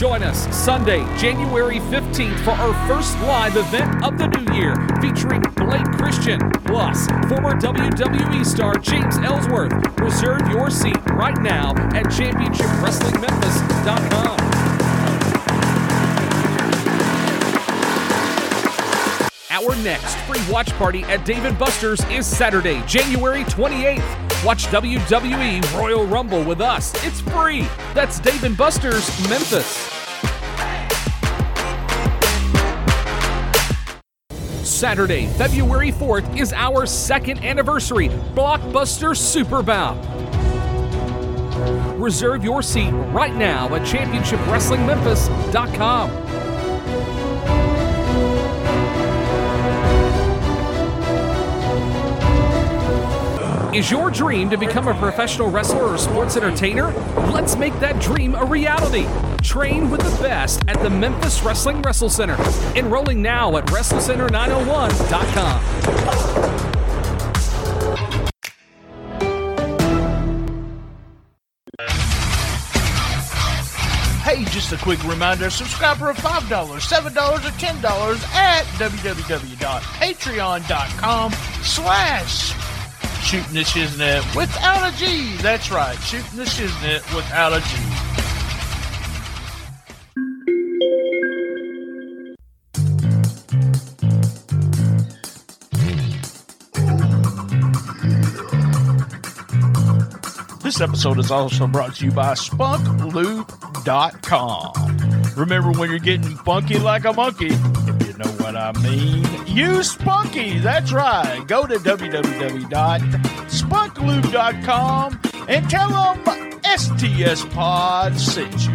Join us Sunday, January 15th for our first live event of the new year featuring Blake Christian plus former WWE star James Ellsworth. Reserve your seat right now at championshipwrestlingmemphis.com. Our next free watch party at Dave & Buster's is Saturday, January 28th. Watch WWE Royal Rumble with us. It's free. That's Dave & Buster's Memphis. Saturday, February 4th is our second anniversary Blockbuster Super Bout. Reserve your seat right now at championshipwrestlingmemphis.com. Is your dream to become a professional wrestler or sports entertainer? Let's make that dream a reality. Train with the best at the Memphis Wrestling Wrestle Center. Enrolling now at WrestleCenter901.com. Hey, just a quick reminder subscribe for $5, $7, or $10 at www.patreon.com slash shooting the shiznit without a G. That's right, shooting the shiznit without a G. This episode is also brought to you by SpunkLube.com. Remember when you're getting funky like a monkey, what I mean, You Spunky. That's right. Go to www.spunklube.com and tell them STS Pod sent you.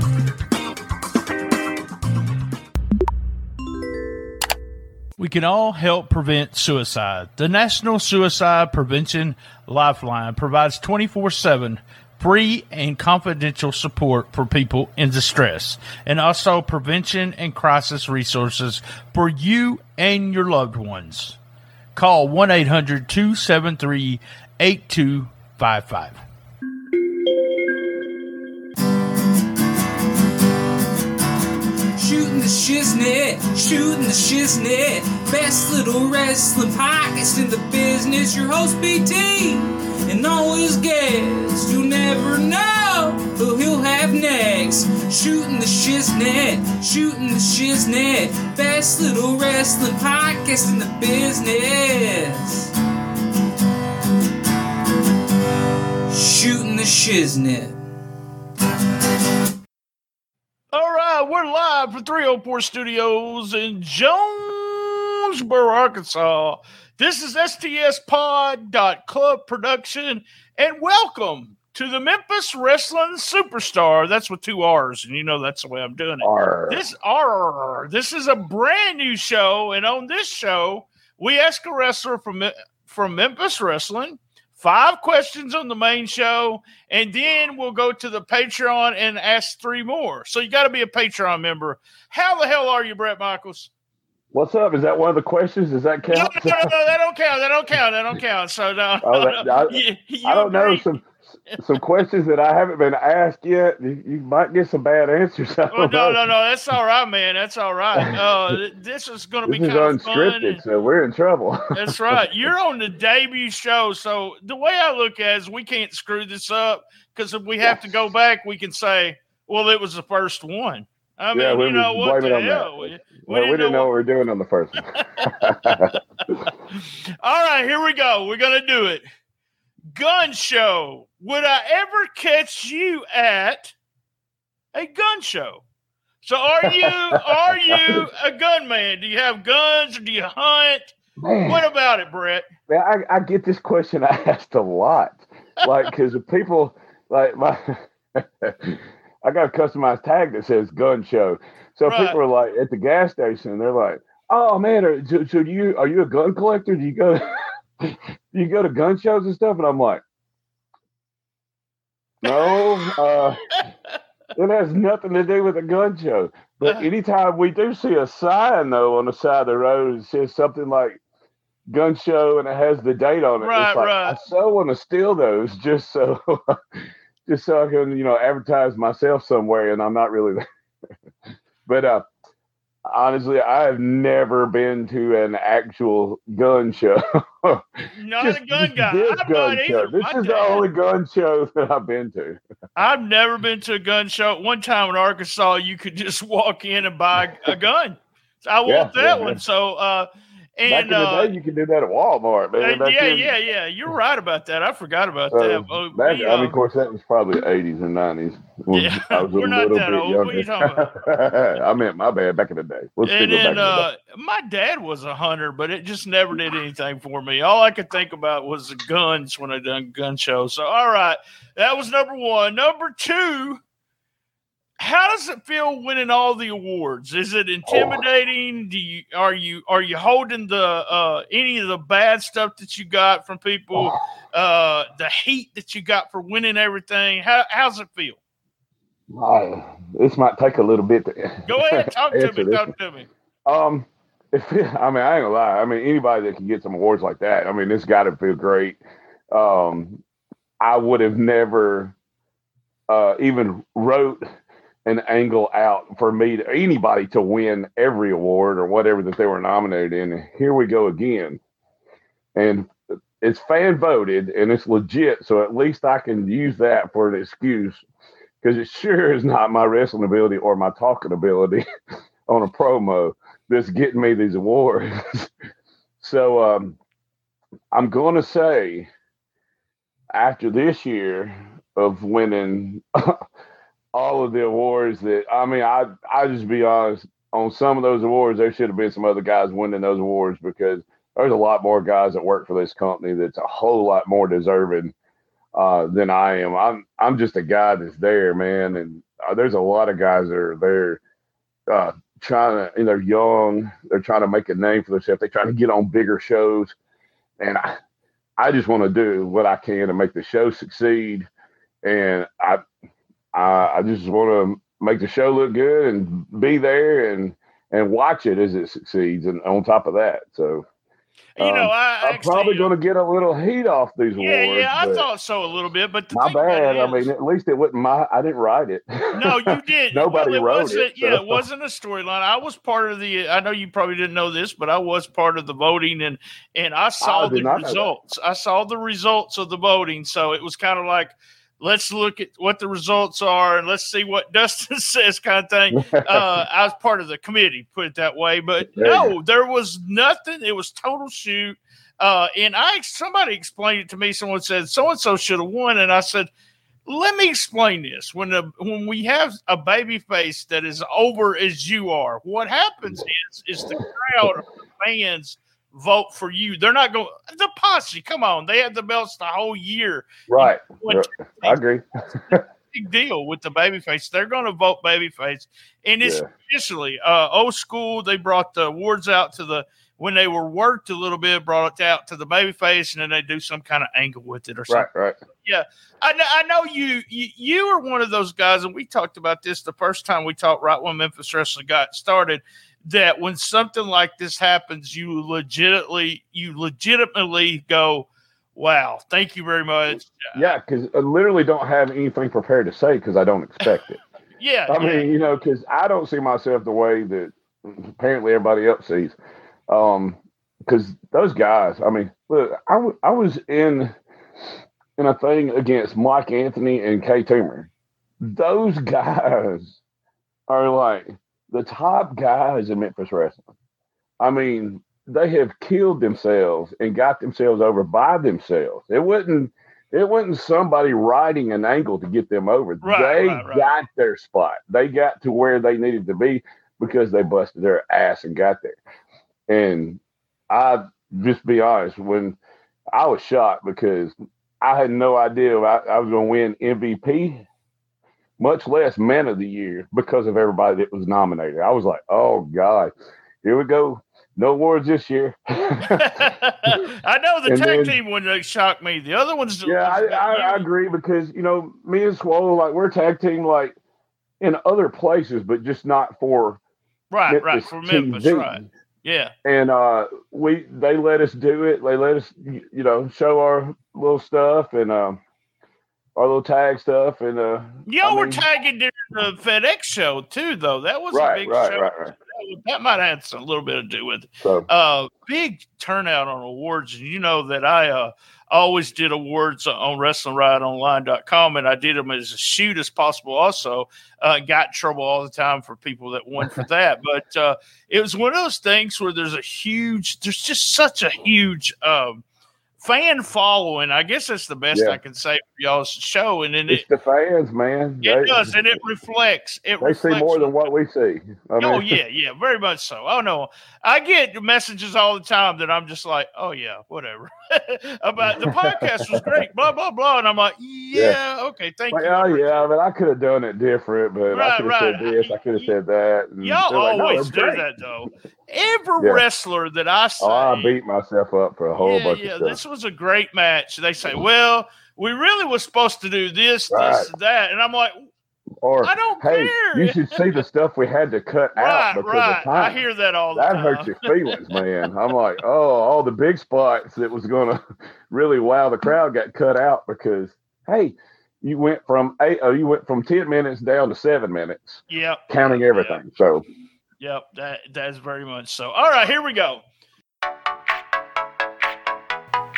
We can all help prevent suicide. The National Suicide Prevention Lifeline provides 24 7 free and confidential support for people in distress and also prevention and crisis resources for you and your loved ones. Call 1 800 273 8255. Shooting the shiznit, shooting the shiznit. Best little wrestling podcast in the business. Your host BT and all his guests. Never know who he'll have next. Shooting the shiznit, shooting the shiznit. Best little wrestling podcast in the business. Shooting the shiznit. All right, we're live from 304 Studios in Jonesboro, Arkansas. This is STSPod.club production, and welcome to the Memphis Wrestling Superstar. That's with two R's, and you know that's the way I'm doing it. R. This R. This is a brand new show, and on this show, we ask a wrestler from from Memphis Wrestling five questions on the main show, and then we'll go to the Patreon and ask three more. So you got to be a Patreon member. How the hell are you, Brett Michaels? What's up? Is that one of the questions? Does that count? no, no, no, that don't count. That don't count. That don't count. So no, Oh, that- I- You- you I don't know some some questions that I haven't been asked yet. You, you might get some bad answers. I Oh, no, know. no, no. That's all right, man. That's all right. Uh, this is going to be This is kind of fun. unscripted, so we're in trouble. That's right. You're on the debut show. So the way I look at it is we can't screw this up because if we have to go back, we can say, well, it was the first one. I mean, Yeah, we you know what the on that. hell? We, we Well, we didn't know what we were doing on the first one. All right, here we go. We're going to do it. Gun show. Would I ever catch you at a gun show? So are you are you a gunman? Do you have guns or do you hunt? Man, What about it, Brett? man I, I get this question I asked a lot. Like, because people, like, my, I got a customized tag that says gun show. So Right. people are like at the gas station, they're like, "Oh man, are, so, so you are you a gun collector? Do you go you go to gun shows and stuff?" And I'm like, "No, uh, it has nothing to do with a gun show." But Uh-huh. anytime we do see a sign though on the side of the road, it says something like gun show and it has the date on it. Right, it's like, right. I so want to steal those just so just so I can, you know, advertise myself somewhere and I'm not really there. but uh, honestly, I have never been to an actual gun show. Not Just- a gun guy. this I'm gun show. This My is the only gun show that I've been to. I've never been to a gun show. One time in Arkansas, you could just walk in and buy a gun. I Yeah, want that yeah, one. yeah. So, uh, Back and in the uh, day, you could do that at Walmart, man. uh, yeah, in- yeah, yeah. You're right about that. I forgot about Uh, that. Well, back, we, I mean, uh, of course, that was probably the 80s and 90s. Yeah, I was we're not that bit old. What are you younger. I meant my bad back in the day. Let's and then back in the uh, my dad was a hunter, but it just never did anything for me. All I could think about was the guns when I done gun shows. So, all right, that was number one. Number two, how does it feel winning all the awards? Is it intimidating? Do you are you are you holding the uh, any of the bad stuff that you got from people? Uh, the heat that you got for winning everything? How how's it feel? Uh, this might take a little bit to Go ahead, talk to me. this Talk to me. Um, if, I mean, I ain't gonna lie. I mean, anybody that can get some awards like that, I mean, it's got to feel great. Um, I would have never uh, even wrote an angle out for me to anybody to win every award or whatever that they were nominated in. Here we go again, and it's fan voted and it's legit. So at least I can use that for an excuse because it sure is not my wrestling ability or my talking ability on a promo that's getting me these awards. so um, I'm going to say after this year of winning all of the awards that I mean I I just be honest on some of those awards there should have been some other guys winning those awards because there's a lot more guys that work for this company that's a whole lot more deserving uh, than I am. I'm I'm just a guy that's there, man, and uh, there's a lot of guys that are there uh, trying to, and they're young, they're trying to make a name for themselves. They're trying to get on bigger shows, and I, I just want to do what I can to make the show succeed. And I, I, I just want to make the show look good and be there and and watch it as it succeeds. And on top of that, so You know, um, I I'm actually, probably going to get a little heat off these Yeah, awards. yeah, I thought so a little bit, but my bad. I mean, at least it wasn't my. I didn't write it. no, you did. Nobody well, it wrote wasn't, it, Yeah, it wasn't a storyline. I was part of the. I know you probably didn't know this, but I was part of the voting, and and I saw did the not know that. results. I saw the results of the voting, so it was kind of like. Let's look at what the results are and let's see what Dustin says, kind of thing. Uh, I was part of the committee, put it that way. But There no, there was nothing. It was total shoot. Uh, and I somebody explained it to me. Someone said so and so should have won, and I said, "Let me explain this. When the when we have a baby face that is over as you are, what happens is is the crowd, the fans vote for you. They're not going. The posse, come on, they had the belts the whole year. right. What I agree. big deal with the babyface. They're going to vote babyface, and it's Yeah. traditionally uh, old school. They brought the awards out to the when they were worked a little bit, brought it out to the babyface, and then they do some kind of angle with it or something. Right. Right. Yeah, I know, I know you, you you are one of those guys, and we talked about this the first time we talked right when Memphis Wrestling got started. That when something like this happens, you legitimately you legitimately go, "Wow, thank you very much." Yeah, because I literally don't have anything prepared to say because I don't expect it. Yeah, I yeah. mean, you know, because I don't see myself the way that apparently everybody else sees. Um, because those guys, I mean, look, I, w- I was in in a thing against Mike Anthony and Kay Toomer. Those guys are like the top guys in Memphis wrestling. I mean, they have killed themselves and got themselves over by themselves. It wasn't it wasn't somebody riding an angle to get them over. Right, they right, right. got their spot. They got to where they needed to be because they busted their ass and got there. And I just be honest, when I was shocked because I had no idea I, I was going to win MVP, much less Man of the Year because of everybody that was nominated. I was like, oh God, here we go. No awards this year. I know the And tag then- team one that shocked me. The other ones, Yeah, I, I, I agree because you know me and Swole like we're tag team like in other places, but just not for right, right Memphis for Memphis, TV. right? Yeah, And uh, we they let us do it. They let us you know show our little stuff, and um, our little tag stuff, and uh, Y'all I were mean- tagging during the FedEx show too, though. That was a right, big right, show. right, right. That, might have had a little bit to do with it. So uh big turnout on awards and you know that i uh always did awards on wrestlingrideonline.com and i did them as a shoot as possible also uh got in trouble all the time for people that won for that but uh it was one of those things where there's a huge there's just such a huge um fan following i guess that's the best Yeah. i can say for y'all's show and then it's it the fans, man. it They- does and it reflects it They see more than what we see. I oh mean, yeah, yeah, very much so. Oh no, I get messages all the time that I'm just like, oh yeah, whatever. About the podcast was great, blah blah blah, and I'm like, yeah, okay, thank Like, you. oh yeah, I mean, I could have done it different, but I could have right. said this, I could have said that. and Y'all like, always they're do great. that though. Every Yeah. wrestler that I say, Oh, I beat myself up for a whole yeah, bunch yeah, of stuff. Was a great match. They say, well, we really was supposed to do this, Right. this, that, and I'm like, or I don't hey, care. you should see the stuff we had to cut right, out because right. of time. I hear that all the that time. hurts your feelings, man. I'm like, oh, all the big spots that was going to really wow the crowd got cut out because, hey, you went from eight, oh, you went from ten minutes down to seven minutes, Yep. counting everything. So Yep, that that's very much so. All right, here we go.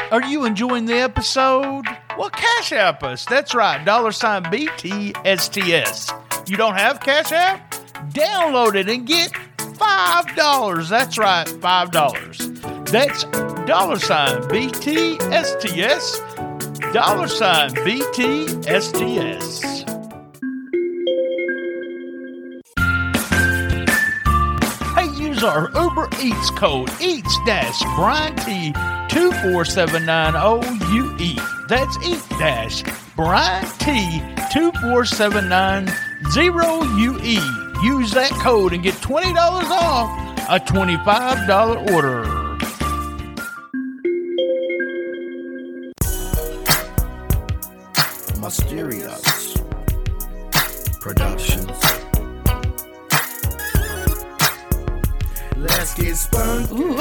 Are you enjoying the episode? Well, Cash App us. That's right, dollar sign BTSTS. You don't have Cash App? Download it and get $5. That's right, $5. That's dollar sign BTSTS, dollar sign BTSTS. Hey, use our Uber Eats code, eats-briant 24790UE. That's Eat Dash Brian T 24790UE. Use that code and get $20 off a $25 order. Mysterious Productions. Let's get spunked. Ooh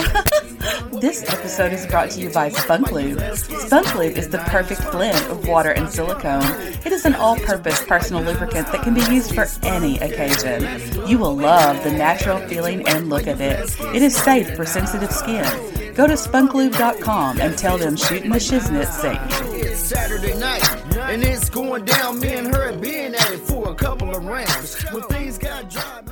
this episode is brought to you by Spunk Lube. Spunk Lube is the perfect blend of water and silicone. It is an all purpose personal lubricant that can be used for any occasion. You will love the natural feeling and look of it. It is safe for sensitive skin. Go to spunklube.com and tell them Shooting the Shiznit sent Saturday night, and it's going down. Me and her been at it for a couple of rounds. When things got dry,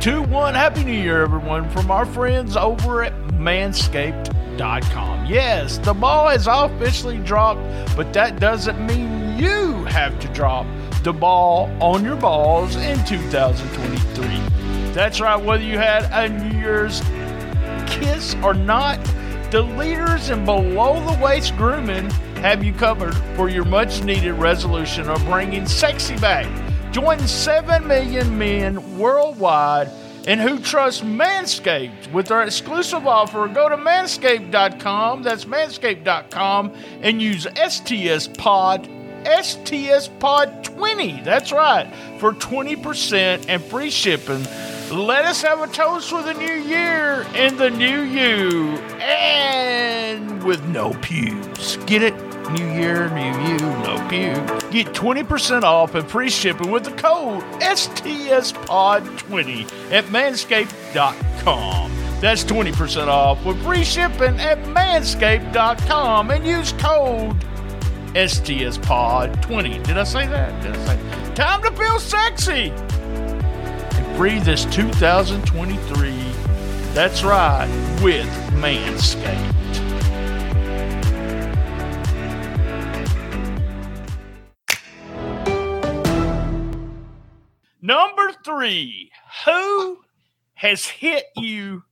two, one. Happy New Year, everyone, from our friends over at manscaped.com. Yes, the ball has officially dropped, but that doesn't mean you have to drop the ball on your balls in 2023. That's right, whether you had a New Year's kiss or not, the leaders in below the waist grooming have you covered for your much needed resolution of bringing sexy back. Join 7 million men worldwide and who trust Manscaped with our exclusive offer. Go to manscaped.com, that's manscaped.com, and use STS Pod, STS Pod 20. That's right, for 20% and free shipping. Let us have a toast for the new year and the new you, and with no pews. Get it? New year, new you, no pew. Get 20% off and free shipping with the code STSPOD20 at manscaped.com. That's 20% off with free shipping at manscaped.com and use code STSPOD20. Did I say that? Did I say? Time to feel sexy and free this 2023. That's right, with Manscaped. Three, who has hit you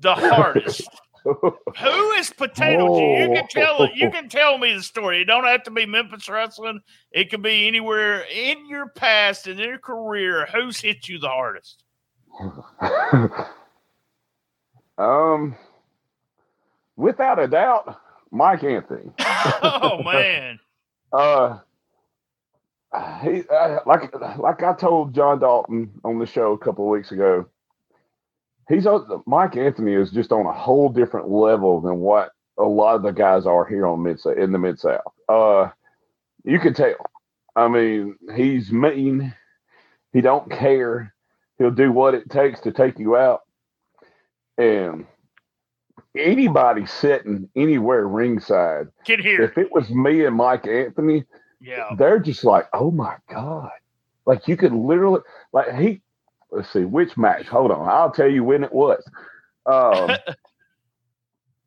the hardest? Who is Potato G? You can tell. You can tell me the story. It don't have to be Memphis wrestling. It could be anywhere in your past and in your career. Who's hit you the hardest? um, without a doubt, Mike Anthony. Oh man. Uh, he uh, like like I told John Dalton on the show a couple of weeks ago. he's Mike Anthony is just on a whole different level than what a lot of the guys are here on mid in the mid south. Uh, you can tell. I mean, he's mean. He don't care. He'll do what it takes to take you out. And anybody sitting anywhere ringside, Get here. if it was me and Mike Anthony, Yeah. they're just like, oh my god, like you could literally like he. Let's see which match. Hold on, I'll tell you when it was. Um,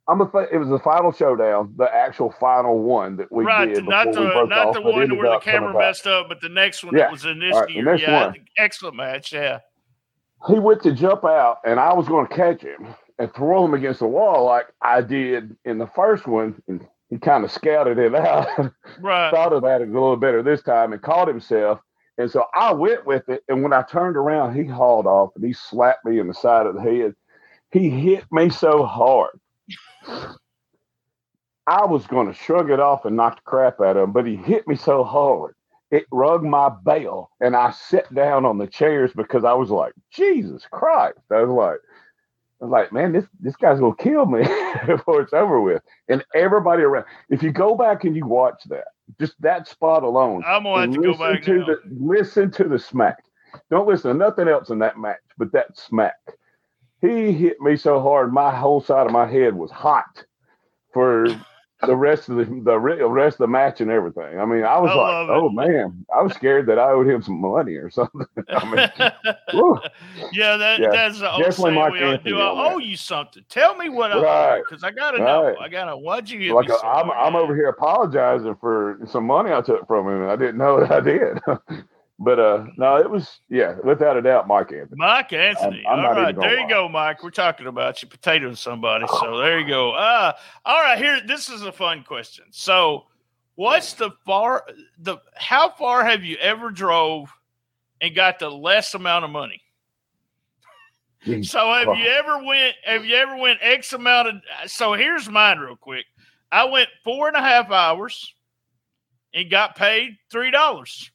I'm a. It was the final showdown, the actual final one that we right. did. Not the not off, the one where the camera messed up, but the next one Yeah. that was in this right, year. Yeah. one. Excellent match. Yeah. He went to jump out, and I was going to catch him and throw him against the wall like I did in the first one. And he kind of scouted it out. Right. thought about it a little better this time and caught himself. And so I went with it. And when I turned around, he hauled off and he slapped me in the side of the head. He hit me so hard. I was going to shrug it off and knock the crap out of him, but he hit me so hard. It rug my bell. And I sat down on the chairs because I was like, Jesus Christ. I was like, I was like, man, this, this guy's gonna kill me before it's over with. And everybody around, if you go back and you watch that, just that spot alone, I'm gonna have to go back to now. the listen to the smack. Don't listen to nothing else in that match, but that smack. He hit me so hard, my whole side of my head was hot for the rest of the the rest of the match and everything. I mean, I was I like, love it. oh man, I was scared that I owed him some money or something. I mean, yeah, that, Yeah, that's the old definitely saying Mark we all do. I owe you something. Tell me what I owe Right. because I gotta know. I gotta. Why'd you like I'm. I'm over here apologizing for some money I took from him. and I didn't know that I did. but uh no, it was yeah, without a doubt, Mike Anthony. Mike Anthony. I'm not all even there you lie. go, Mike. We're talking about you potatoing somebody. So there you go. Uh all right, here this is a fun question. So what's the far the how far have you ever drove and got the less amount of money? So have you ever went have you ever went X amount of so here's mine real quick. I went four and a half hours and got paid three dollars.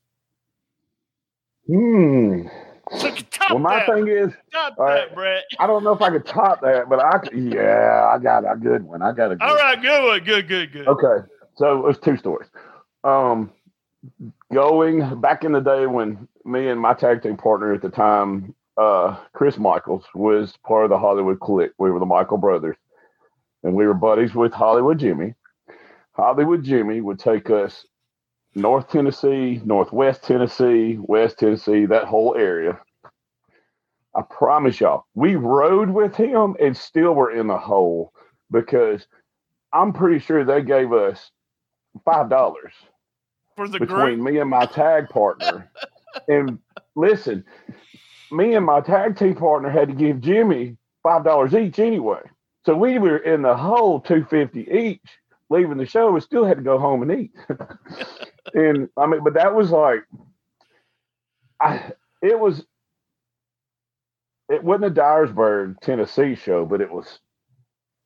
Hmm. So Well, my that, thing is, top all that. I don't know if I could top that, but I could, yeah, I got a good one. I got a good All right, good one, good, good, good. Okay, so there's two stories. Um, going back in the day when me and my tag team partner at the time, uh, Chris Michaels, was part of the Hollywood Clique. We were the Michael brothers, and we were buddies with Hollywood Jimmy. Hollywood Jimmy would take us North Tennessee, Northwest Tennessee, West Tennessee, that whole area. I promise y'all, we rode with him and still were in the hole because I'm pretty sure they gave us five dollars For the between group, me and my tag partner. and listen, me and my tag team partner had to give Jimmy five dollars each anyway. So we were in the hole two fifty each, leaving the show. We still had to go home and eat. and I mean, but that was like, I it was. It wasn't a Dyersburg, Tennessee show, but it was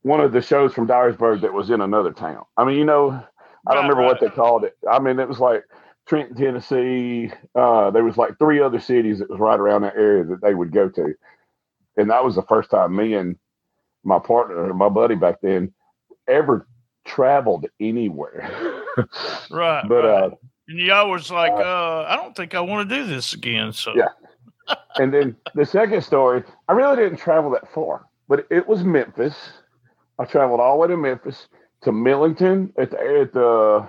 one of the shows from Dyersburg that was in another town. I mean, you know, I don't remember what they called it. I mean, it was like Trenton, Tennessee. Uh, there was like three other cities that was right around that area that they would go to, and that was the first time me and my partner, my buddy back then, ever traveled anywhere. right? but right. uh, and y'all was like, uh, I don't think I want to do this again. So Yeah. and then the second story, I really didn't travel that far, but it was Memphis. I traveled all the way to Memphis to Millington at the at the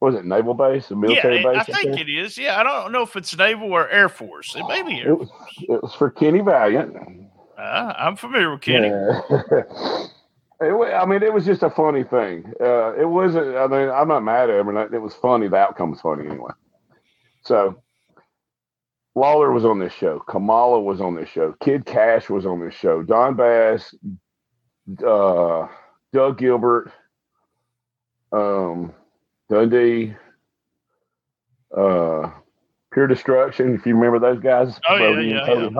what was it naval base, the yeah, military it- base. I think it is. Yeah, I don't know if it's naval or Air Force. It may be Air It was, it was for Kenny Valiant. Uh, I'm familiar with Kenny. Yeah. It I mean, it was just a funny thing. Uh, it wasn't. I mean, I'm not mad at him. It was funny. The outcome was funny anyway. So, Lawler was on this show. Kamala was on this show. Kid Cash was on this show. Don Bass, uh, Doug Gilbert, um, Dundee, uh, Pure Destruction. If you remember those guys. Oh, yeah, yeah, Cody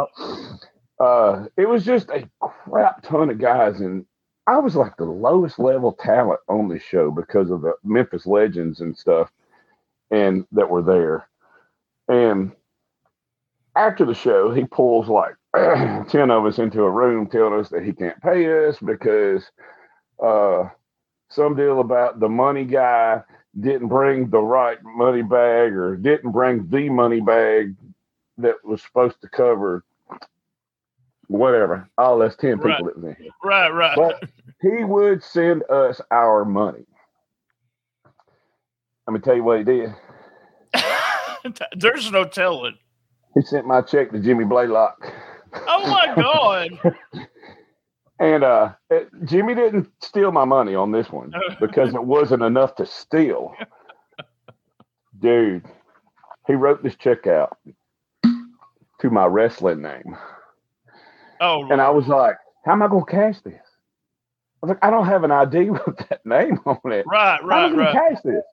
Uh, it was just a crap ton of guys, and I was like the lowest level talent on this show because of the Memphis legends and stuff, and that were there. And after the show, he pulls like ten of us into a room telling us that he can't pay us because uh, some deal about the money guy didn't bring the right money bag or didn't bring the money bag that was supposed to cover whatever. All that's 10 people Right. that was in here. Right, right. But he would send us our money. Let me tell you what he did. There's no telling. He sent my check to Jimmy Blaylock. Oh my god. And uh, it- Jimmy didn't steal my money on this one because it wasn't enough to steal. Dude, he wrote this check out to my wrestling name. Oh, And I was like, how am I going to cash this? I was like, I don't have an ID with that name on it. right, right. How am I right, gonna cash this?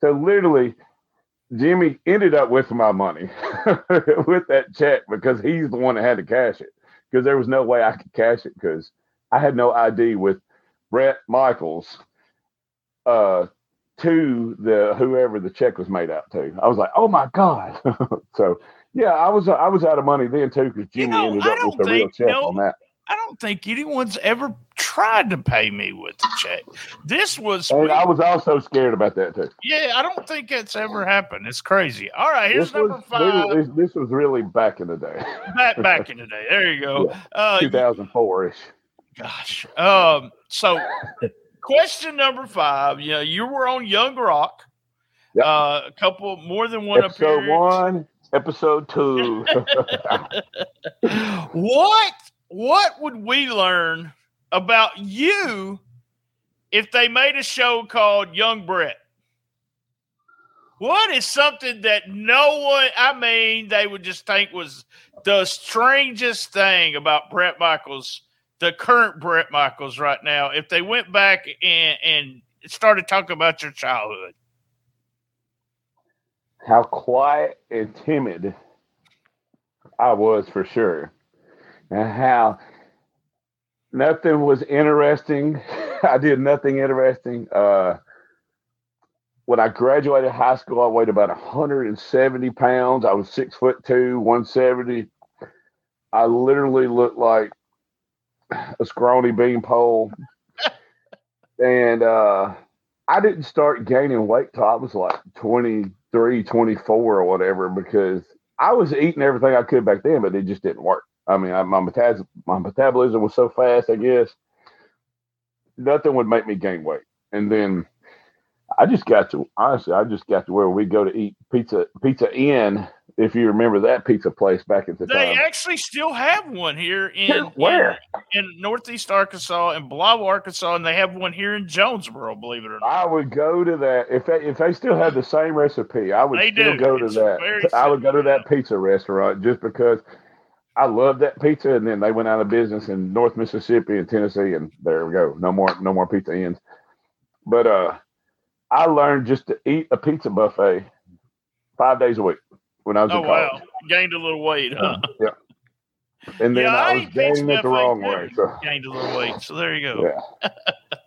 So literally, Jimmy ended up with my money with that check because he's the one that had to cash it. Because there was no way I could cash it because I had no ID with Brett Michaels uh, to the whoever the check was made out to. I was like, oh my god. so yeah, I was I was out of money then too because Jimmy know, ended up with a real check no, on that. I don't think anyone's ever tried to pay me with the check. This was, And I was also scared about that too. yeah, I don't think it's ever happened. It's crazy. All right, here's This number was, five. this, this was really back in the day, Back back in the day. There you go. Uh, 2004 ish. Gosh. Um, so question number five. You know, you were on Young Rock. Yep. Uh, a couple more than one episode appearance. one, episode two. What what would we learn about you if they made a show called Young Brett? What is something that no one I mean they would just think was the strangest thing about Brett Michaels, the current Brett Michaels right now, if they went back and, and started talking about your childhood? How quiet and timid I was for sure, and how nothing was interesting. I did nothing interesting. Uh, when I graduated high school, I weighed about 170 pounds. I was six foot two, 170. I literally looked like a scrawny beanpole. and uh, I didn't start gaining weight till I was like 23, 24 or whatever because I was eating everything I could back then, but it just didn't work. I mean, I, my, metas- my metabolism was so fast, I guess, nothing would make me gain weight. And then I just got to, honestly, I just got to where we go to eat pizza, Pizza Inn, if you remember that pizza place back at the day. They time. actually still have one here in Where? in, in Northeast Arkansas and Blythe, Arkansas, and they have one here in Jonesboro. Believe it or not. I would go to that if they, if they still had the same recipe. I would They still do. go to It's that. I would go to that pizza restaurant just because I love that pizza. And then they went out of business in North Mississippi and Tennessee, and there we go. No more no more pizza inns. But uh, I learned just to eat a pizza buffet five days a week when I was Oh in college. wow, gained a little weight, huh? Yeah. And then Yeah, I I was gaining it the wrong way. So Gained a little weight, so there you go. yeah.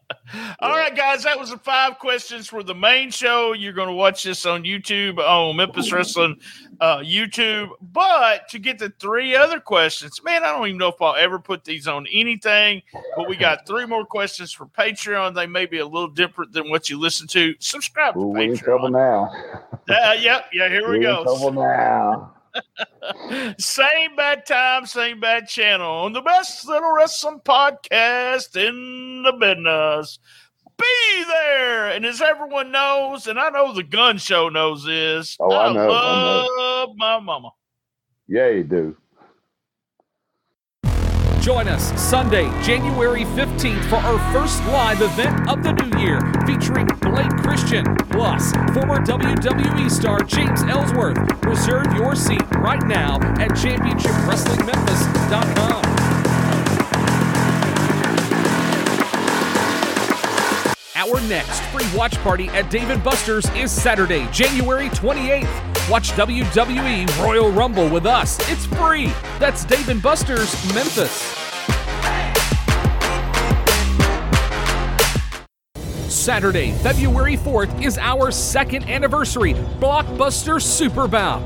All right, guys, that was the five questions for the main show. You're going to watch this on YouTube on Memphis Wrestling uh, YouTube. But to get the three other questions, man, I don't even know if I'll ever put these on anything. But we got three more questions for Patreon. They may be a little different than what you listen to. Subscribe to Ooh, we in trouble Patreon. now. Uh, yep, yeah, here we We in go. trouble now. Same bad time, same bad channel on the best little wrestling podcast in the business. Be there, and as everyone knows, and I know the Gun Show knows this. Oh, I know, I love my mama. Yeah, you do. Join us Sunday, January 15th for our first live event of the new year featuring Blake Christian plus former WWE star James Ellsworth. Reserve your seat right now at championshipwrestlingmemphis.com. Our next free watch party at Dave & Buster's is Saturday, January 28th. Watch WWE Royal Rumble with us. It's free. That's Dave & Buster's Memphis. Saturday, February 4th is our second anniversary Blockbuster Super Bout.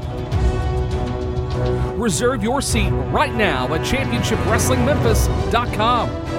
Reserve your seat right now at ChampionshipWrestlingMemphis.com.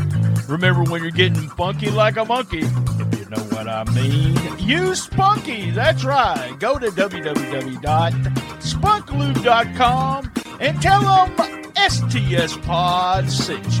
Remember when you're getting funky like a monkey, if you know what I mean, use Spunky. That's right. Go to www.spunklube.com and tell them STS Pod sent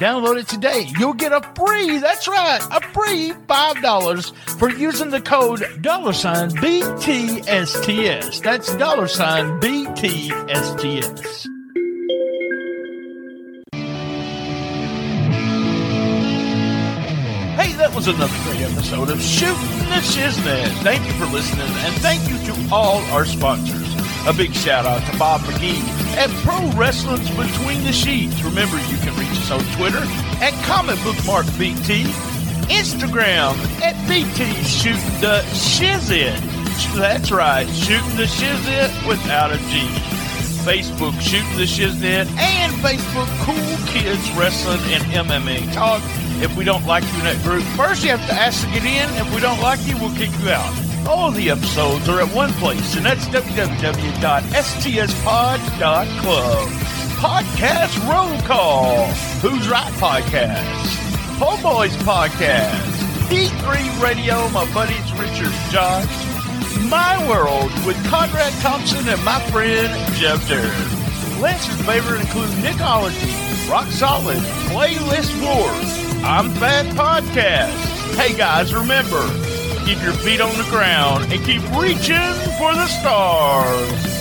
Download it today. You'll get a free, that's right, a free $5 for using the code dollar sign BTSTS. That's dollar sign BTSTS. Hey, that was another great episode of Shooting the Shiznit. Thank you for listening, and thank you to all our sponsors. A big shout out to Bob McGee at Pro Wrestling's Between the Sheets. Remember, you can reach us on Twitter at Comic Book Mark BT, Instagram at BT Shooting the Shiznit. That's right, Shooting the Shiznit without a G. Facebook Shooting the Shiznit and Facebook Cool Kids Wrestling and MMA Talk. If we don't like you in that group, first you have to ask to get in. If we don't like you, we'll kick you out. All the episodes are at one place, and that's www.stspod.club. Podcast Roll Call. Who's Right Podcast. Homeboys Podcast. D3 Radio, my buddies Richard Josh. My World with Conrad Thompson and my friend Jeff Jarrett. Lance's favorite include Nickology, Rock Solid, Playlist Wars, I'm Fat Podcast. Hey guys, remember, keep your feet on the ground and keep reaching for the stars.